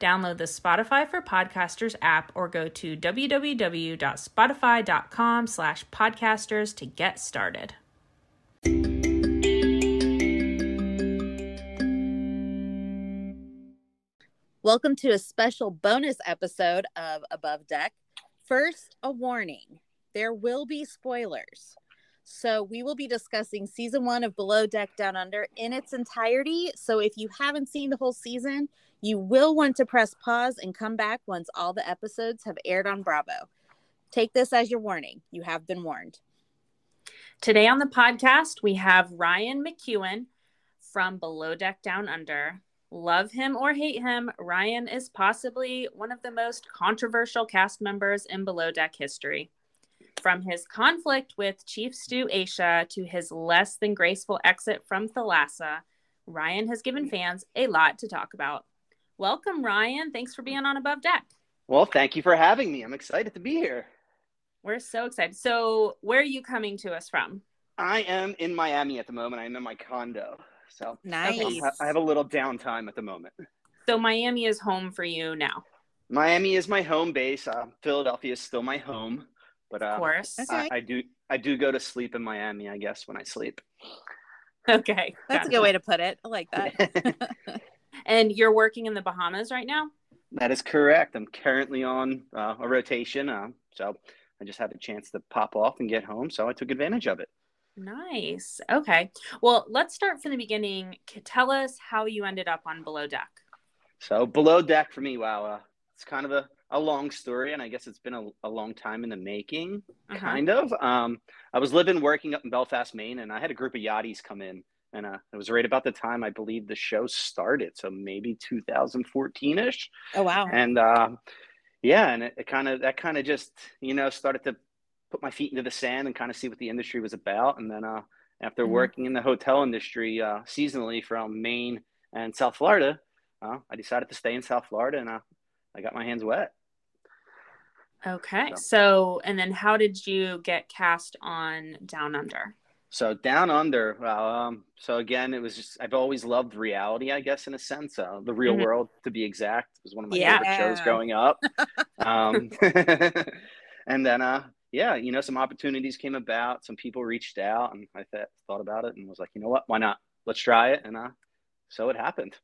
Download the Spotify for Podcasters app or go to www.spotify.com slash podcasters to get started. Welcome to a special bonus episode of Above Deck. First, a warning there will be spoilers. So, we will be discussing season one of Below Deck Down Under in its entirety. So, if you haven't seen the whole season, you will want to press pause and come back once all the episodes have aired on Bravo. Take this as your warning. You have been warned. Today on the podcast, we have Ryan McKeown from Below Deck Down Under. Love him or hate him, Ryan is possibly one of the most controversial cast members in Below Deck history. From his conflict with Chief Stew Aesha to his less than graceful exit from Thalassa, Ryan has given fans a lot to talk about. Welcome, Ryan. Thanks for being on Above Deck. Well, thank you for having me. I'm excited to be here. We're so excited. So, where are you coming to us from? I am in Miami at the moment. I'm in my condo. So, nice. I have a little downtime at the moment. So, Miami is home for you now. Miami is my home base. Uh, Philadelphia is still my home, but uh, of course, I, I, do I do go to sleep in Miami. I guess when I sleep. Okay, that's a good way to put it. I like that. And you're working in the Bahamas right now? That is correct. I'm currently on uh, a rotation. Uh, so I just had a chance to pop off and get home. So I took advantage of it. Nice. Okay. Well, let's start from the beginning. Tell us how you ended up on Below Deck. So, Below Deck for me, wow, uh, it's kind of a, a long story. And I guess it's been a, a long time in the making, uh-huh. kind of. Um, I was living, working up in Belfast, Maine, and I had a group of yachties come in and uh, it was right about the time I believe the show started, so maybe 2014 ish. Oh wow! And uh, yeah, and it, it kind of that kind of just you know started to put my feet into the sand and kind of see what the industry was about. And then uh, after mm-hmm. working in the hotel industry uh, seasonally from Maine and South Florida, uh, I decided to stay in South Florida, and uh, I got my hands wet. Okay, so. so and then how did you get cast on Down Under? So down under, well, um, so again, it was just I've always loved reality, I guess, in a sense. Uh, the Real mm-hmm. World, to be exact, was one of my yeah. favorite shows growing up. um, and then, uh, yeah, you know, some opportunities came about. Some people reached out, and I th- thought about it and was like, you know what, why not? Let's try it, and uh, so it happened.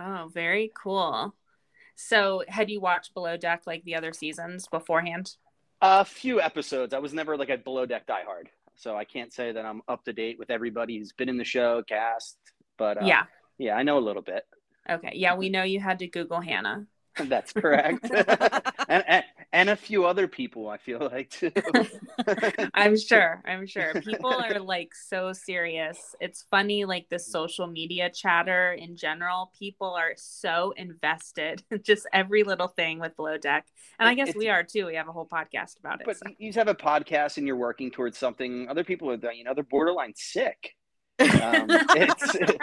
Oh, very cool. So, had you watched Below Deck like the other seasons beforehand? A few episodes. I was never like a Below Deck diehard so I can't say that I'm up to date with everybody who's been in the show, cast. But uh, yeah, yeah, I know a little bit. Okay, yeah, we know you had to Google Hannah. That's correct. and, and, and a few other people, I feel like too. I'm sure. I'm sure. People are like so serious. It's funny, like the social media chatter in general. People are so invested, just every little thing with Below Deck. And I guess it's, we are too. We have a whole podcast about it. But so. you have a podcast and you're working towards something. Other people are, you know, they're borderline sick. Um, it's, it's,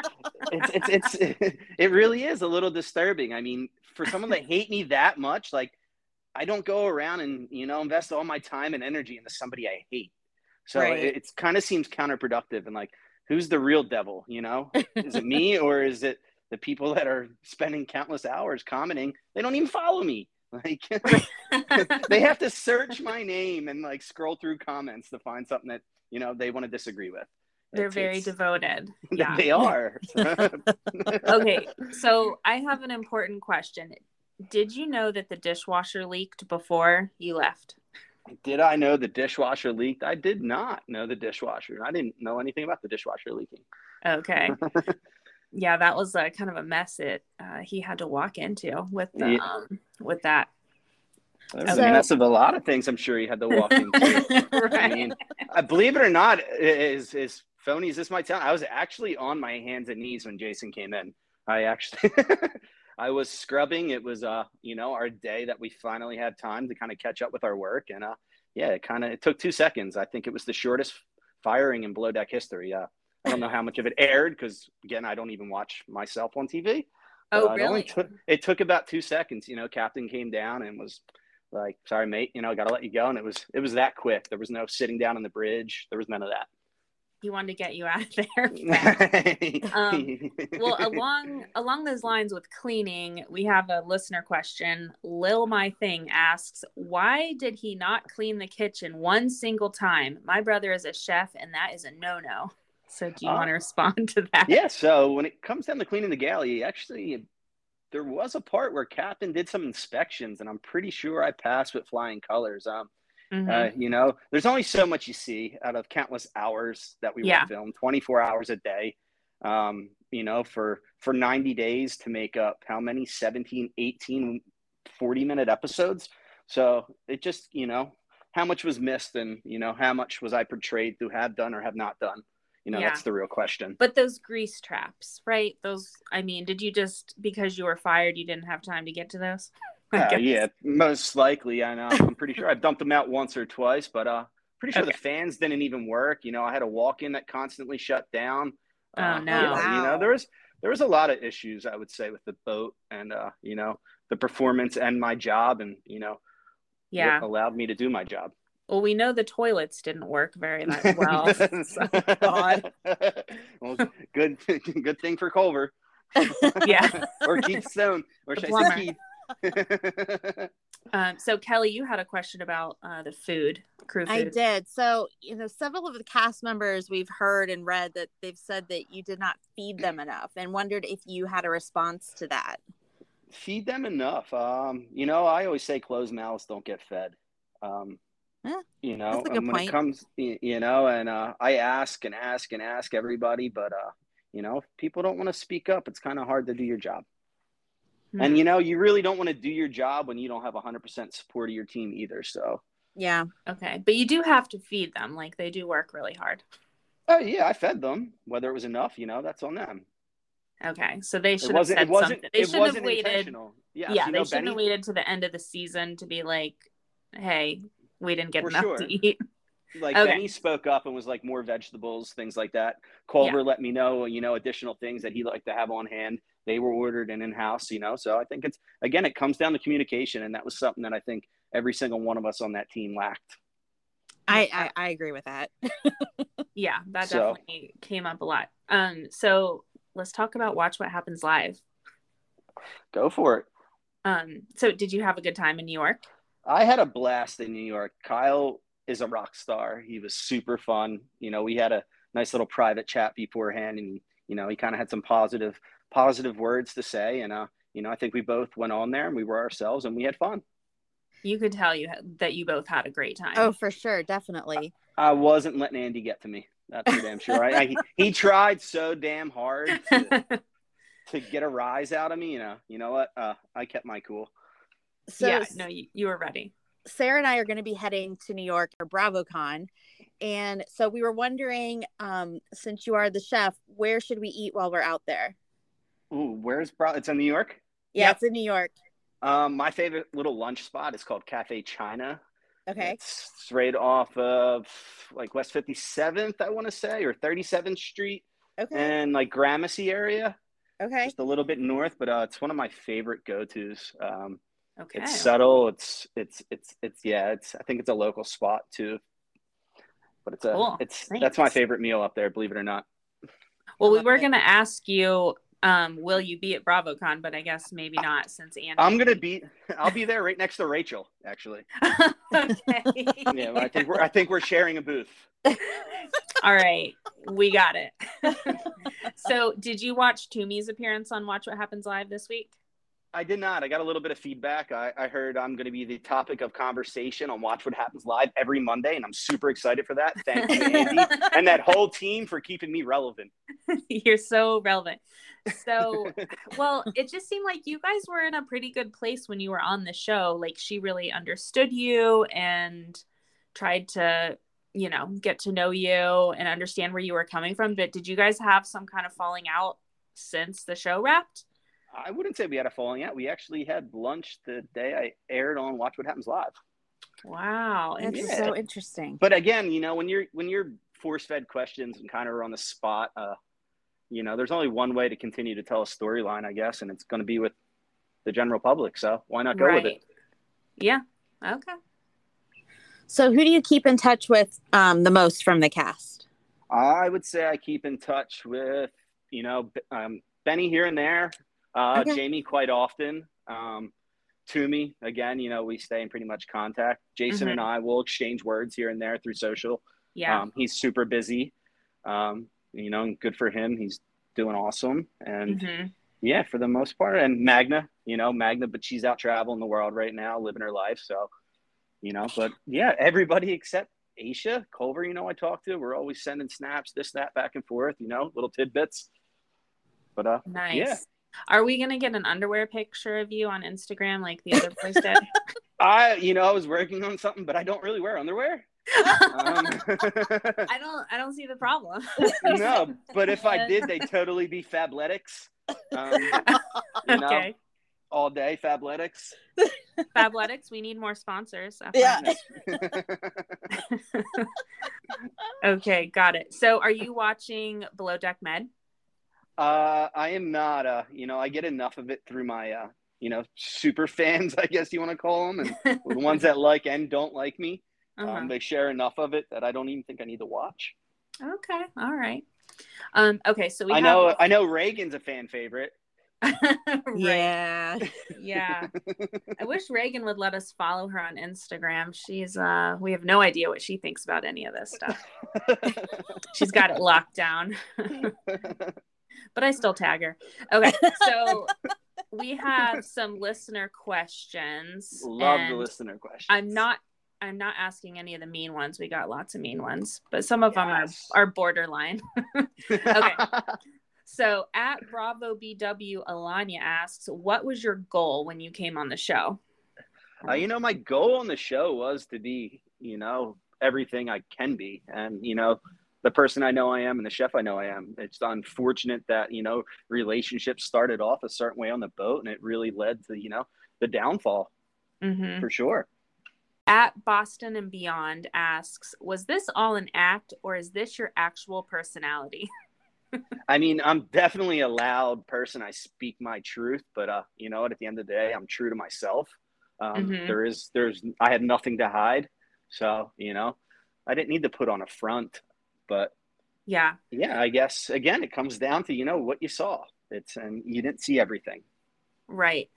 it's, it's, it really is a little disturbing. I mean, for someone that hate me that much, like I don't go around and you know invest all my time and energy into somebody I hate. So right. it, it kind of seems counterproductive. And like, who's the real devil? You know, is it me or is it the people that are spending countless hours commenting? They don't even follow me. Like, they have to search my name and like scroll through comments to find something that you know they want to disagree with. They're very devoted. Yeah, they are. okay, so I have an important question did you know that the dishwasher leaked before you left? Did I know the dishwasher leaked? I did not know the dishwasher. I didn't know anything about the dishwasher leaking. Okay. yeah, that was a kind of a mess that uh, he had to walk into with the, Yeah. um, with that. That was a mess of a lot of things I'm sure he had to walk into. I mean, I believe it or not, is is phony is this my sound, I was actually on my hands and knees when Jason came in. I actually I was scrubbing. It was uh, you know, our day that we finally had time to kind of catch up with our work. And uh yeah, it kind of it took two seconds. I think it was the shortest firing in below deck history. Uh I don't know how much of it aired because again, I don't even watch myself on TV. oh, Uh, it really? took- it took about two seconds. You know, captain came down and was like, "Sorry, mate. You know, I got to let you go." And it was it was that quick. There was no sitting down on the bridge. There was none of that. He wanted to get you out of there. Um, well, along along those lines with cleaning, we have a listener question. Lil My Thing asks, "Why did he not clean the kitchen one single time? My brother is a chef, and that is a no-no." So, do you Uh, want to respond to that? yeah. So when it comes down to cleaning the galley, actually, there was a part where Captain did some inspections, and I'm pretty sure I passed with flying colors. Um, Mhm. Uh, you know, there's only so much you see out of countless hours that we Yeah. will film, 24 hours a day. Um, you know, for for 90 days to make up how many 17, 18, 40 minute episodes. So it just, you know, how much was missed and, you know, how much was I portrayed to have done or have not done? You know, Yeah. that's the real question. But those grease traps, right? Those, I mean, did you just because you were fired, you didn't have time to get to those? I Uh, yeah, most likely. I know. I'm pretty sure I dumped them out once or twice, but uh, pretty sure Okay. the fans didn't even work. You know, I had a walk-in that constantly shut down. Oh, Uh, no. You Wow. know, there was there was a lot of issues I would say with the boat and uh, you know, the performance and my job, and you know, Yeah. what allowed me to do my job. Well, we know the toilets didn't work very much well. so- God. well, good good thing for Culver. yeah. or Keith Stone, or The should plumber. I say Keith? Um, so Kelli, you had a question about uh, the food, crew I did. So, you know, several of the cast members we've heard and read that they've said that you did not feed them enough and wondered if you had a response to that. feed them enough. Um, you know, I always say closed mouths don't get fed. Um, Yeah, you know, that's a good and when point. it comes, you know, and uh, I ask and ask and ask everybody, but uh, you know, if people don't want to speak up, it's kind of hard to do your job. Hmm. And you know, you really don't want to do your job when you don't have 100% support of your team either. So, Yeah. Okay, but you do have to feed them. Like they do work really hard. oh yeah, I fed them. Whether it was enough, you know, that's on them. Okay, so they should have said something. They should wasn't have waited. Yeah, Yeah, you they shouldn't have waited to the end of the season to be like, "Hey, we didn't get enough sure. to eat." like Okay. Benny spoke up and was like more vegetables, things like that. Culver let me know, you know, additional things that he'd like to have on hand. They were ordered and in house, you know. So I think it's again, it comes down to communication, and that was something that I think every single one of us on that team lacked. I, I, I agree with that. Yeah, that So- definitely came up a lot. Um, so let's talk about Watch What Happens Live. Go for it. Um, so did you have a good time in New York? I had a blast in New York. Kyle is a rock star. He was super fun. You know, we had a nice little private chat beforehand, and you know, he kind of had some positive positive words to say, and uh, you know, I think we both went on there and we were ourselves and we had fun. You could tell you that you both had a great time. Oh, for sure. Definitely. I wasn't letting Andy get to me. That's for damn sure. I, I, he tried so damn hard to, to get a rise out of me. You know, you know what? Uh, I kept my cool. So, yeah, no, you, you were ready. Sarah and I are going to be heading to New York for BravoCon. And so we were wondering, um, since you are the chef, where should we eat while we're out there? Ooh, where's bro? It's in New York. Yeah, Yep. it's in New York. Um, my favorite little lunch spot is called Cafe China. Okay. It's, it's right off of like West 57th, I want to say, or 37th Street, Okay. and like Gramercy area, Okay. just a little bit north. But uh, it's one of my favorite go-tos. Um, Okay. It's subtle. It's it's it's it's yeah. It's I think it's a local spot too. But it's a Cool. it's Thanks. that's my favorite meal up there. Believe it or not. well, we were going to ask you, um, will you be at BravoCon? But I guess maybe not since Andy. I'm gonna be. I'll be there right next to Rachel. Actually. okay. Yeah. I think we're I think we're sharing a booth. All right, we got it. so, did you watch Tumi's appearance on Watch What Happens Live this week? I did not. I got a little bit of feedback. I, I heard I'm going to be the topic of conversation on Watch What Happens Live every Monday, and I'm super excited for that. Thank you, Andy, and that whole team for keeping me relevant. You're so relevant. So, well, it just seemed like you guys were in a pretty good place when you were on the show. Like, she really understood you and tried to, you know, get to know you and understand where you were coming from. But did you guys have some kind of falling out since the show wrapped? I wouldn't say we had a falling out. We actually had lunch the day I aired on Watch What Happens Live. Wow, That's Yeah. so interesting. But again, you know, when you're when you're force fed questions and kind of are on the spot, uh, you know, there's only one way to continue to tell a storyline, I guess, and it's going to be with the general public. So why not go with it? Yeah. Okay. So, who do you keep in touch with um, the most from the cast? I would say I keep in touch with, you know, um, Benny here and there, uh, Okay. Jamie quite often. Um, Tumi, again, you know, we stay in pretty much contact. Jason Mhm. and I will exchange words here and there through social. Yeah. Um, he's super busy. Um, you know, good for him. He's doing awesome. And hmm yeah, for the most part. And Magda, you know, Magda, but she's out traveling the world right now, living her life. So, you know, but yeah, everybody except Aesha, Culver, you know, I talk to, we're always sending snaps, this, that, back and forth, you know, little tidbits. But uh, Nice. Yeah. Are we gonna get an underwear picture of you on Instagram like the other boys did? I, you know, I was working on something, but I don't really wear underwear. Um, I don't. I don't see the problem. no, but if I did, they'd totally be Fabletics. Um, you know, okay. all day Fabletics. Fabletics. We need more sponsors. Yeah. okay, got it. So, are you watching Below Deck Med? Uh, I am not. Uh, you know, I get enough of it through my, uh, you know, super fans, I guess you want to call them, and the ones that like and don't like me. Uh-huh. Um, they share enough of it that I don't even think I need to watch. okay. All right. Um. Okay. So we I know. I know. Raygan's a fan favorite. Yeah. Yeah. I wish Reagan would let us follow her on Instagram. She's uh we have no idea what she thinks about any of this stuff. She's got it locked down. but I still tag her. Okay. So we have some listener questions. Love the listener question. I'm not I'm not asking any of the mean ones. We got lots of mean ones, but some of Yes. them are, are borderline. okay. So at Bravo BW, Alanya asks, "What was your goal when you came on the show?" Uh, you know, my goal on the show was to be, you know, everything I can be, and you know, the person I know I am and the chef I know I am. It's unfortunate that you know relationships started off a certain way on the boat, and it really led to you know the downfall Mhm. for sure. At Boston and Beyond asks, "Was this all an act, or is this your actual personality?" I mean, I'm definitely a loud person. I speak my truth, but uh, you know what? At the end of the day, I'm true to myself. Um, Mhm. There is, there's, I had nothing to hide, so you know, I didn't need to put on a front. But yeah, yeah, I guess again, it comes down to you know what you saw. It's and you didn't see everything. right.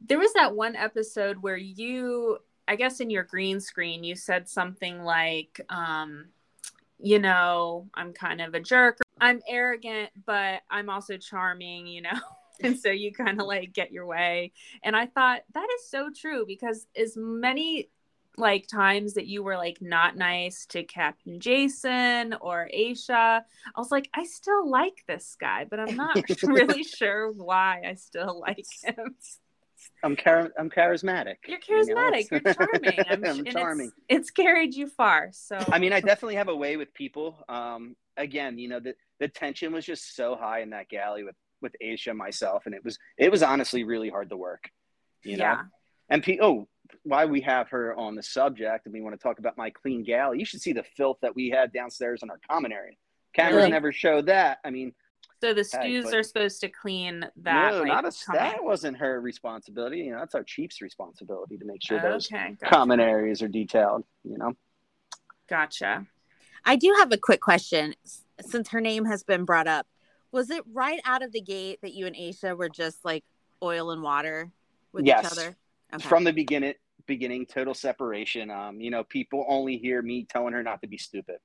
There was that one episode where you, I guess, in your green screen, you said something like, um, "You know, I'm kind of a jerk. I'm arrogant, but I'm also charming." You know. and so you kind of like get your way and i thought that is so true because as many like times that you were like not nice to captain jason or aesha i was like i still like this guy but i'm not really sure why i still like him I'm char- I'm charismatic. you're you know? charismatic you're charming I'm, I'm charming. It's, it's carried you far so I mean, I definitely have a way with people. Um, again, you know, the, the tension was just so high in that galley with, with and myself. And it was, it was honestly really hard to work, you know? yeah And pe- oh, why we have her on the subject and we want to talk about my clean galley. You should see the filth that we had downstairs in our common area. Cameras Really? never showed that. I mean, so the Hey, stews but- are supposed to clean that no, like, not a, common- that wasn't her responsibility. You know, that's our chief's responsibility to make sure those gotcha. common areas are detailed, you know? gotcha I do have a quick question since her name has been brought up. Was it right out of the gate that you and Aesha were just like oil and water with Yes. each other? Okay. from the beginning beginning total separation um you know people only hear me telling her not to be stupid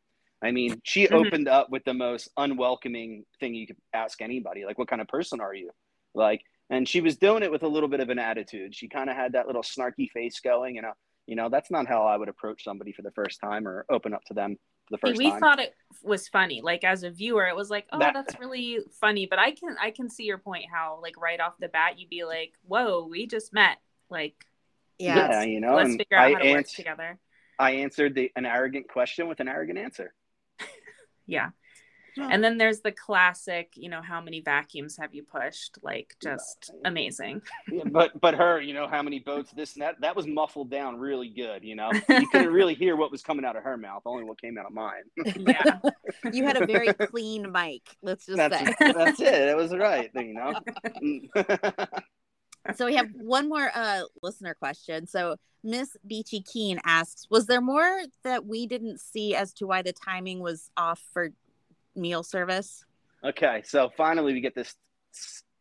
i mean she Mhm. opened up with the most unwelcoming thing you could ask anybody like what kind of person are you like and she was doing it with a little bit of an attitude. She kind of had that little snarky face going, and uh, you know, that's not how I would approach somebody for the first time or open up to them for the first we time. thought it was funny. Like as a viewer, it was like, oh, That- that's really funny. But I can I can see your point. How like right off the bat, you'd be like, whoa, we just met. Like Yeah. yeah, you know, let's and figure out I how to work together. I answered the an arrogant question with an arrogant answer. Yeah. Yeah. And then there's the classic, you know, how many vacuums have you pushed? Like just amazing. Yeah, but but her, you know, how many boats, this and that, that was muffled down really good. You know, you couldn't really hear what was coming out of her mouth, only what came out of mine. Yeah. You had a very clean mic, let's just That's say. that's it. That was right. You know. Mm. So we have one more uh listener question. So Miss Beachy Keen asks, was there more that we didn't see as to why the timing was off for meal service? okay, so finally we get this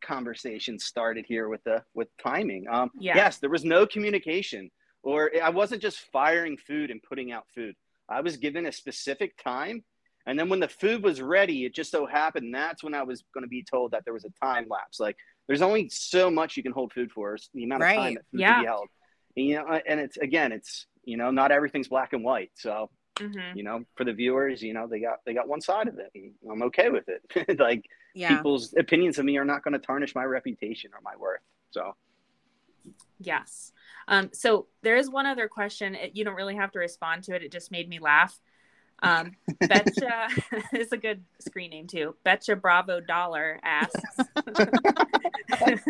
conversation started here with the with timing. Um, Yeah. Yes, there was no communication, or I wasn't just firing food and putting out food. I was given a specific time, and then when the food was ready, it just so happened that's when I was going to be told that there was a time lapse. Like there's only so much you can hold food for, the amount of Right. time that food Yeah. can be held. And, you know, and it's again, it's you know, not everything's black and white. So hmm you know, for the viewers, you know, they got they got one side of it. And I'm okay with it. like Yeah. people's opinions of me are not going to tarnish my reputation or my worth. So Yes. Um, so there is one other question. It, you don't really have to respond to it. It just made me laugh. Um, Betcha is a good screen name too. Betcha Bravo Dollar asks,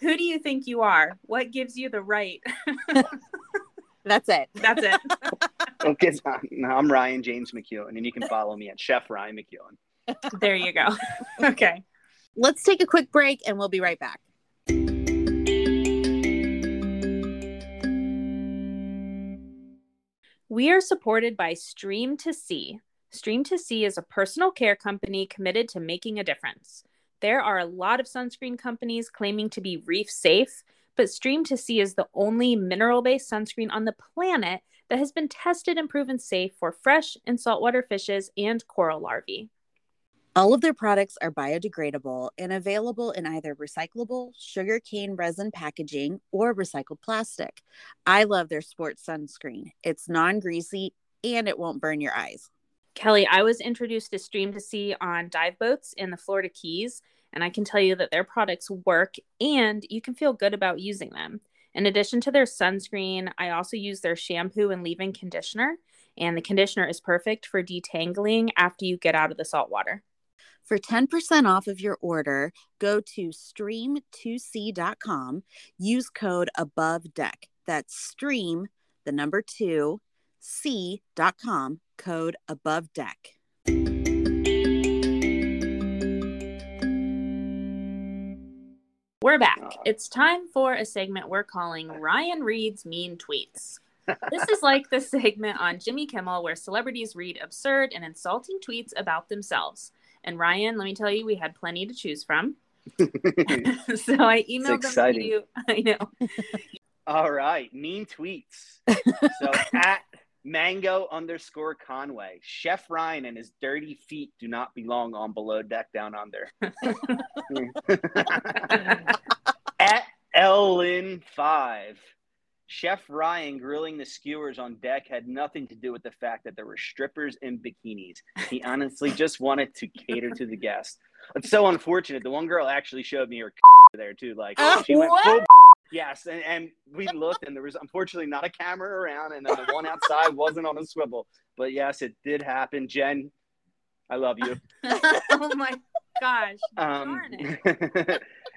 "Who do you think you are? What gives you the right?" That's it. That's it. okay, no, I'm Ryan James McKeown, and you can follow me at Chef Ryan McKeown. There you go. okay. Let's take a quick break and we'll be right back. We are supported by Stream2Sea. Stream to See is a personal care company committed to making a difference. There are a lot of sunscreen companies claiming to be reef safe, but Stream2Sea is the only mineral based sunscreen on the planet that has been tested and proven safe for fresh and saltwater fishes and coral larvae. All of their products are biodegradable and available in either recyclable sugarcane resin packaging or recycled plastic. I love their sports sunscreen. It's non greasy and it won't burn your eyes. Kelli, I was introduced to Stream2Sea on dive boats in the Florida Keys, and I can tell you that their products work and you can feel good about using them. In addition to their sunscreen, I also use their shampoo and leave in conditioner, and the conditioner is perfect for detangling after you get out of the salt water. For 10% off of your order, go to stream2sea.com, use code above deck. That's stream, the number two, c.com, code above deck. We're back. It's time for a segment we're calling Ryan Reads Mean Tweets. this is like the segment on Jimmy Kimmel where celebrities read absurd and insulting tweets about themselves. And Ryan, let me tell you, we had plenty to choose from. so I emailed them to you. I know. All right, mean tweets. So at mango underscore Conway, Chef Ryan and his dirty feet do not belong on below deck down under. at Ellen five, Chef Ryan grilling the skewers on deck had nothing to do with the fact that there were strippers in bikinis. He honestly just wanted to cater to the guests. It's so unfortunate. The one girl actually showed me her there too. Like she went What? full Yes, and, and we looked, and there was unfortunately not a camera around, and then the one outside wasn't on a swivel. But yes, it did happen. Jen, I love you. oh my gosh. Um,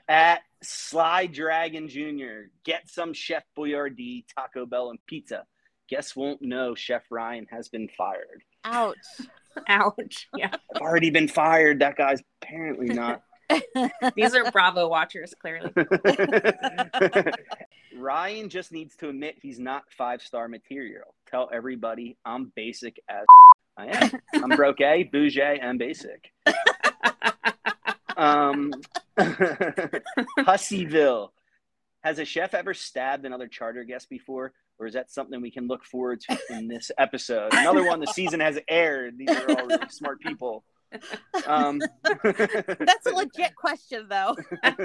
at Sly Dragon Jr., get some Chef Boyardee, Taco Bell, and pizza. Guess won't know Chef Ryan has been fired. Ouch. Ouch. Yeah. I've already been fired. That guy's apparently not. These are Bravo watchers, clearly. Ryan just needs to admit he's not five star material. Tell everybody I'm basic as I am. I'm broke A, bougie, and basic. Um, Hussyville. Has a chef ever stabbed another charter guest before, or is that something we can look forward to in this episode? Another one. The season has aired. These are all really smart people. Um, That's a legit question, though. Does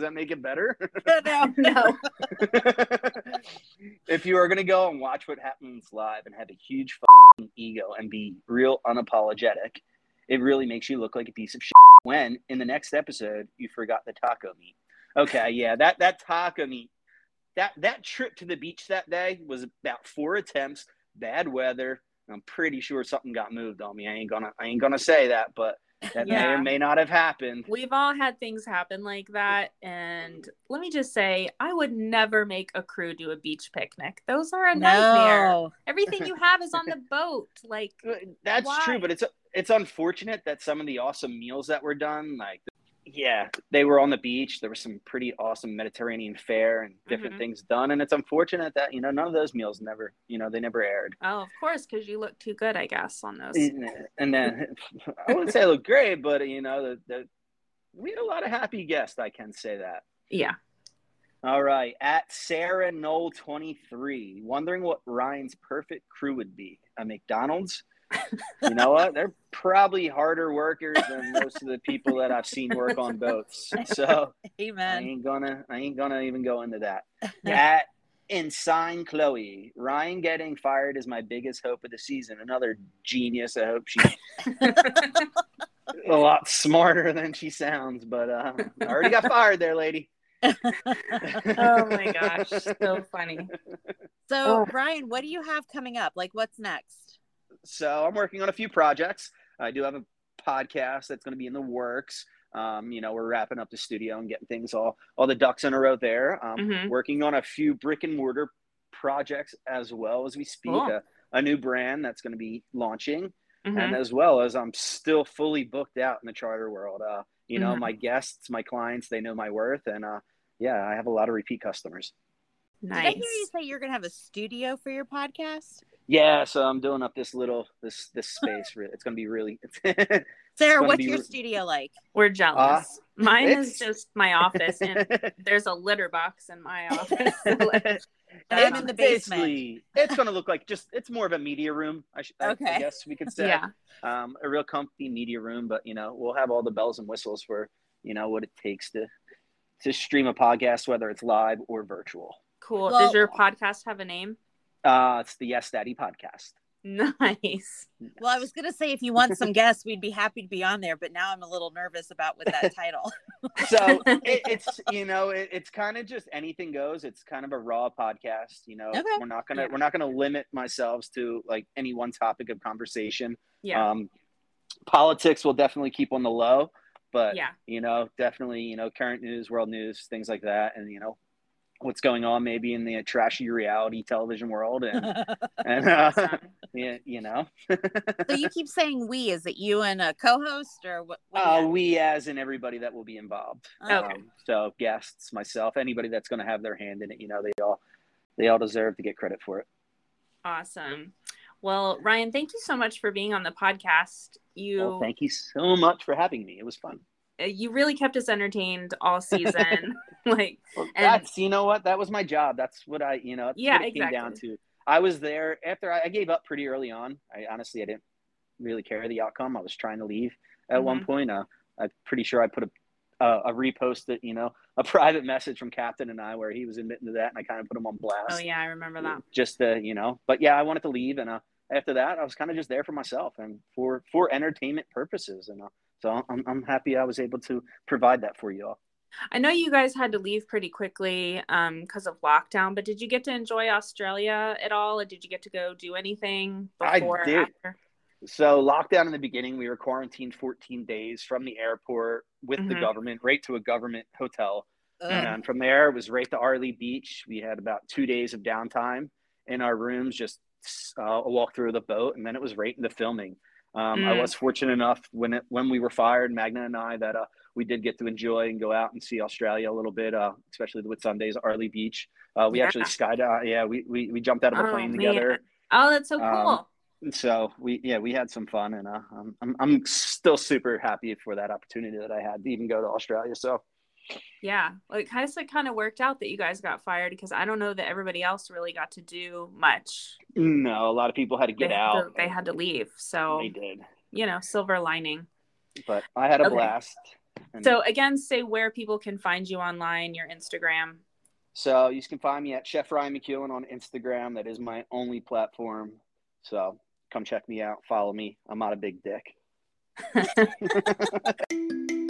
that make it better? no, no. if you are going to go and watch what happens live and have a huge fing ego and be real unapologetic, it really makes you look like a piece of shit when in the next episode you forgot the taco meat. Okay, yeah, that that taco meat, that that trip to the beach that day was about four attempts, bad weather. I'm pretty sure something got moved on me. I ain't gonna I ain't gonna say that, but that may or may not have happened. We've all had things happen like that. And let me just say, I would never make a crew do a beach picnic. Those are a nightmare. Everything you have is on the boat. Like, That's Why? true, but it's it's unfortunate that some of the awesome meals that were done, like yeah, they were on the beach. There was some pretty awesome Mediterranean fare and different Mhm. things done, and it's unfortunate that you know none of those meals never you know they never aired. oh, of course, because you look too good, I guess, on those. And then I wouldn't say it looked great, but you know the, the we had a lot of happy guests. I can say that. Yeah. All right, at Sarah Knoll twenty three, wondering what Ryan's perfect crew would be. A McDonald's. You know what? They're probably harder workers than most of the people that I've seen work on boats. So Amen. I ain't gonna, I ain't gonna even go into that. That At Ensign Chloe, Ryan getting fired is my biggest hope of the season. Another genius. I hope she's a lot smarter than she sounds, but uh, I already got fired there, lady. oh my gosh, so funny. So, Oh. Ryan, what do you have coming up? Like, what's next? So I'm working on a few projects. I do have a podcast that's going to be in the works. Um, you know, we're wrapping up the studio and getting things all all the ducks in a row there. Um, Mhm. Working on a few brick and mortar projects as well as we speak. Cool. A, a new brand that's going to be launching, Mhm. and as well as I'm still fully booked out in the charter world. Uh, you know, Mhm. my guests, my clients, they know my worth, and uh, yeah, I have a lot of repeat customers. Did I hear you say you're going to have a studio for your podcast? Yeah, so I'm doing up this little this this space. It's going to be really. Sarah, what's be your re- studio like? We're jealous. Mine is just my office, and there's a litter box in my office. I'm in the basement. It's going to look like just it's more of a media room. I, sh- I- I Okay. guess we could say. yeah. Um, a real comfy media room, but you know we'll have all the bells and whistles for you know what it takes to to stream a podcast, whether it's live or virtual. Cool. Well- Does your podcast have a name? Uh, it's the Yes Daddy podcast. Nice. Well, I was going to say if you want some guests, we'd be happy to be on there, but now I'm a little nervous about with that title. so it, it's you know it, it's kind of just anything goes it's kind of a raw podcast you know Okay. we're not gonna Yeah. we're not gonna limit myself to like any one topic of conversation Yeah. um politics will definitely keep on the low but yeah. you know definitely you know current news world news things like that and you know what's going on maybe in the trashy reality television world and and uh, yeah, you know so you keep saying we. Is it you and a co-host or what? what uh, we as in everybody that will be involved Okay. Okay. so guests, myself, anybody that's going to have their hand in it, you know, they all they all deserve to get credit for it. Awesome. Well, Ryan, thank you so much for being on the podcast. You Well, thank you so much for having me. It was fun. Uh, you really kept us entertained all season. like Well, And- that's you know what that was my job. That's what I you know Yeah, it came down to. I was there after I, I gave up pretty early on. I honestly I didn't really care the outcome. I was trying to leave at one Mhm. point. Uh, I'm pretty sure I put a a, a repost that you know a private message from Captain and I where he was admitting to that, and I kind of put him on blast. oh yeah, I remember that. just to you know but yeah i wanted to leave and uh, after that i was kind of just there for myself and for for entertainment purposes and uh, so I'm, I'm happy i was able to provide that for you all I know you guys had to leave pretty quickly um because of lockdown, but did you get to enjoy Australia at all? Or did you get to go do anything I before or did. after? so lockdown in the beginning we were quarantined 14 days from the airport with the Mhm. government right to a government hotel Ugh. and from there it was right to Airlie beach we had about two days of downtime in our rooms just uh, a walk through the boat and then it was right into filming um, i Mm. was fortunate enough when it when we were fired magda and i that uh, we did get to enjoy and go out and see australia a little bit uh, especially with sundays Airlie beach uh, we Yeah. actually skydived yeah we, we, we jumped out of a Oh, plane man. together Oh, that's so Um, cool. so we yeah we had some fun and uh, I'm, I'm i'm still super happy for that opportunity that i had to even go to australia so Yeah, well, it kind of kind of worked out that you guys got fired because I don't know that everybody else really got to do much. no a lot of people had to get they out To, they had to leave. So they did you know, silver lining. But I had a Okay. blast. And So again, say where people can find you online, your Instagram. So you can find me at Chef Ryan McKeown on Instagram. That is my only platform. So come check me out. Follow me. I'm not a big dick.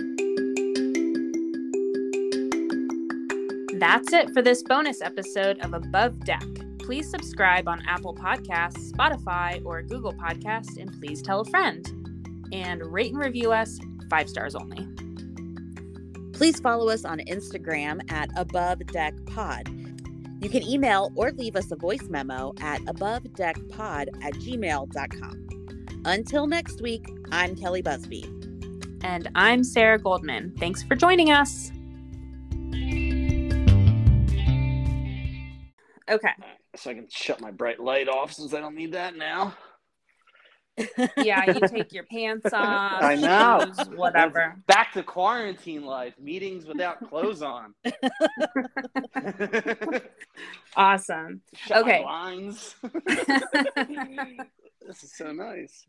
That's it for this bonus episode of Above Deck. Please subscribe on Apple Podcasts, Spotify, or Google Podcasts, and please tell a friend. And rate and review us five stars only. Please follow us on Instagram at Above Deck Pod. You can email or leave us a voice memo at abovedeckpod at gmail.com. Until next week, I'm Kelli Busby. And I'm Sarah Goldman. Thanks for joining us. Okay. So I can shut my bright light off since I don't need that now. Yeah, you take your pants off. I know. shoes, whatever. Back to quarantine life. Meetings without clothes on. Awesome. Shut Okay. blinds. this is so nice.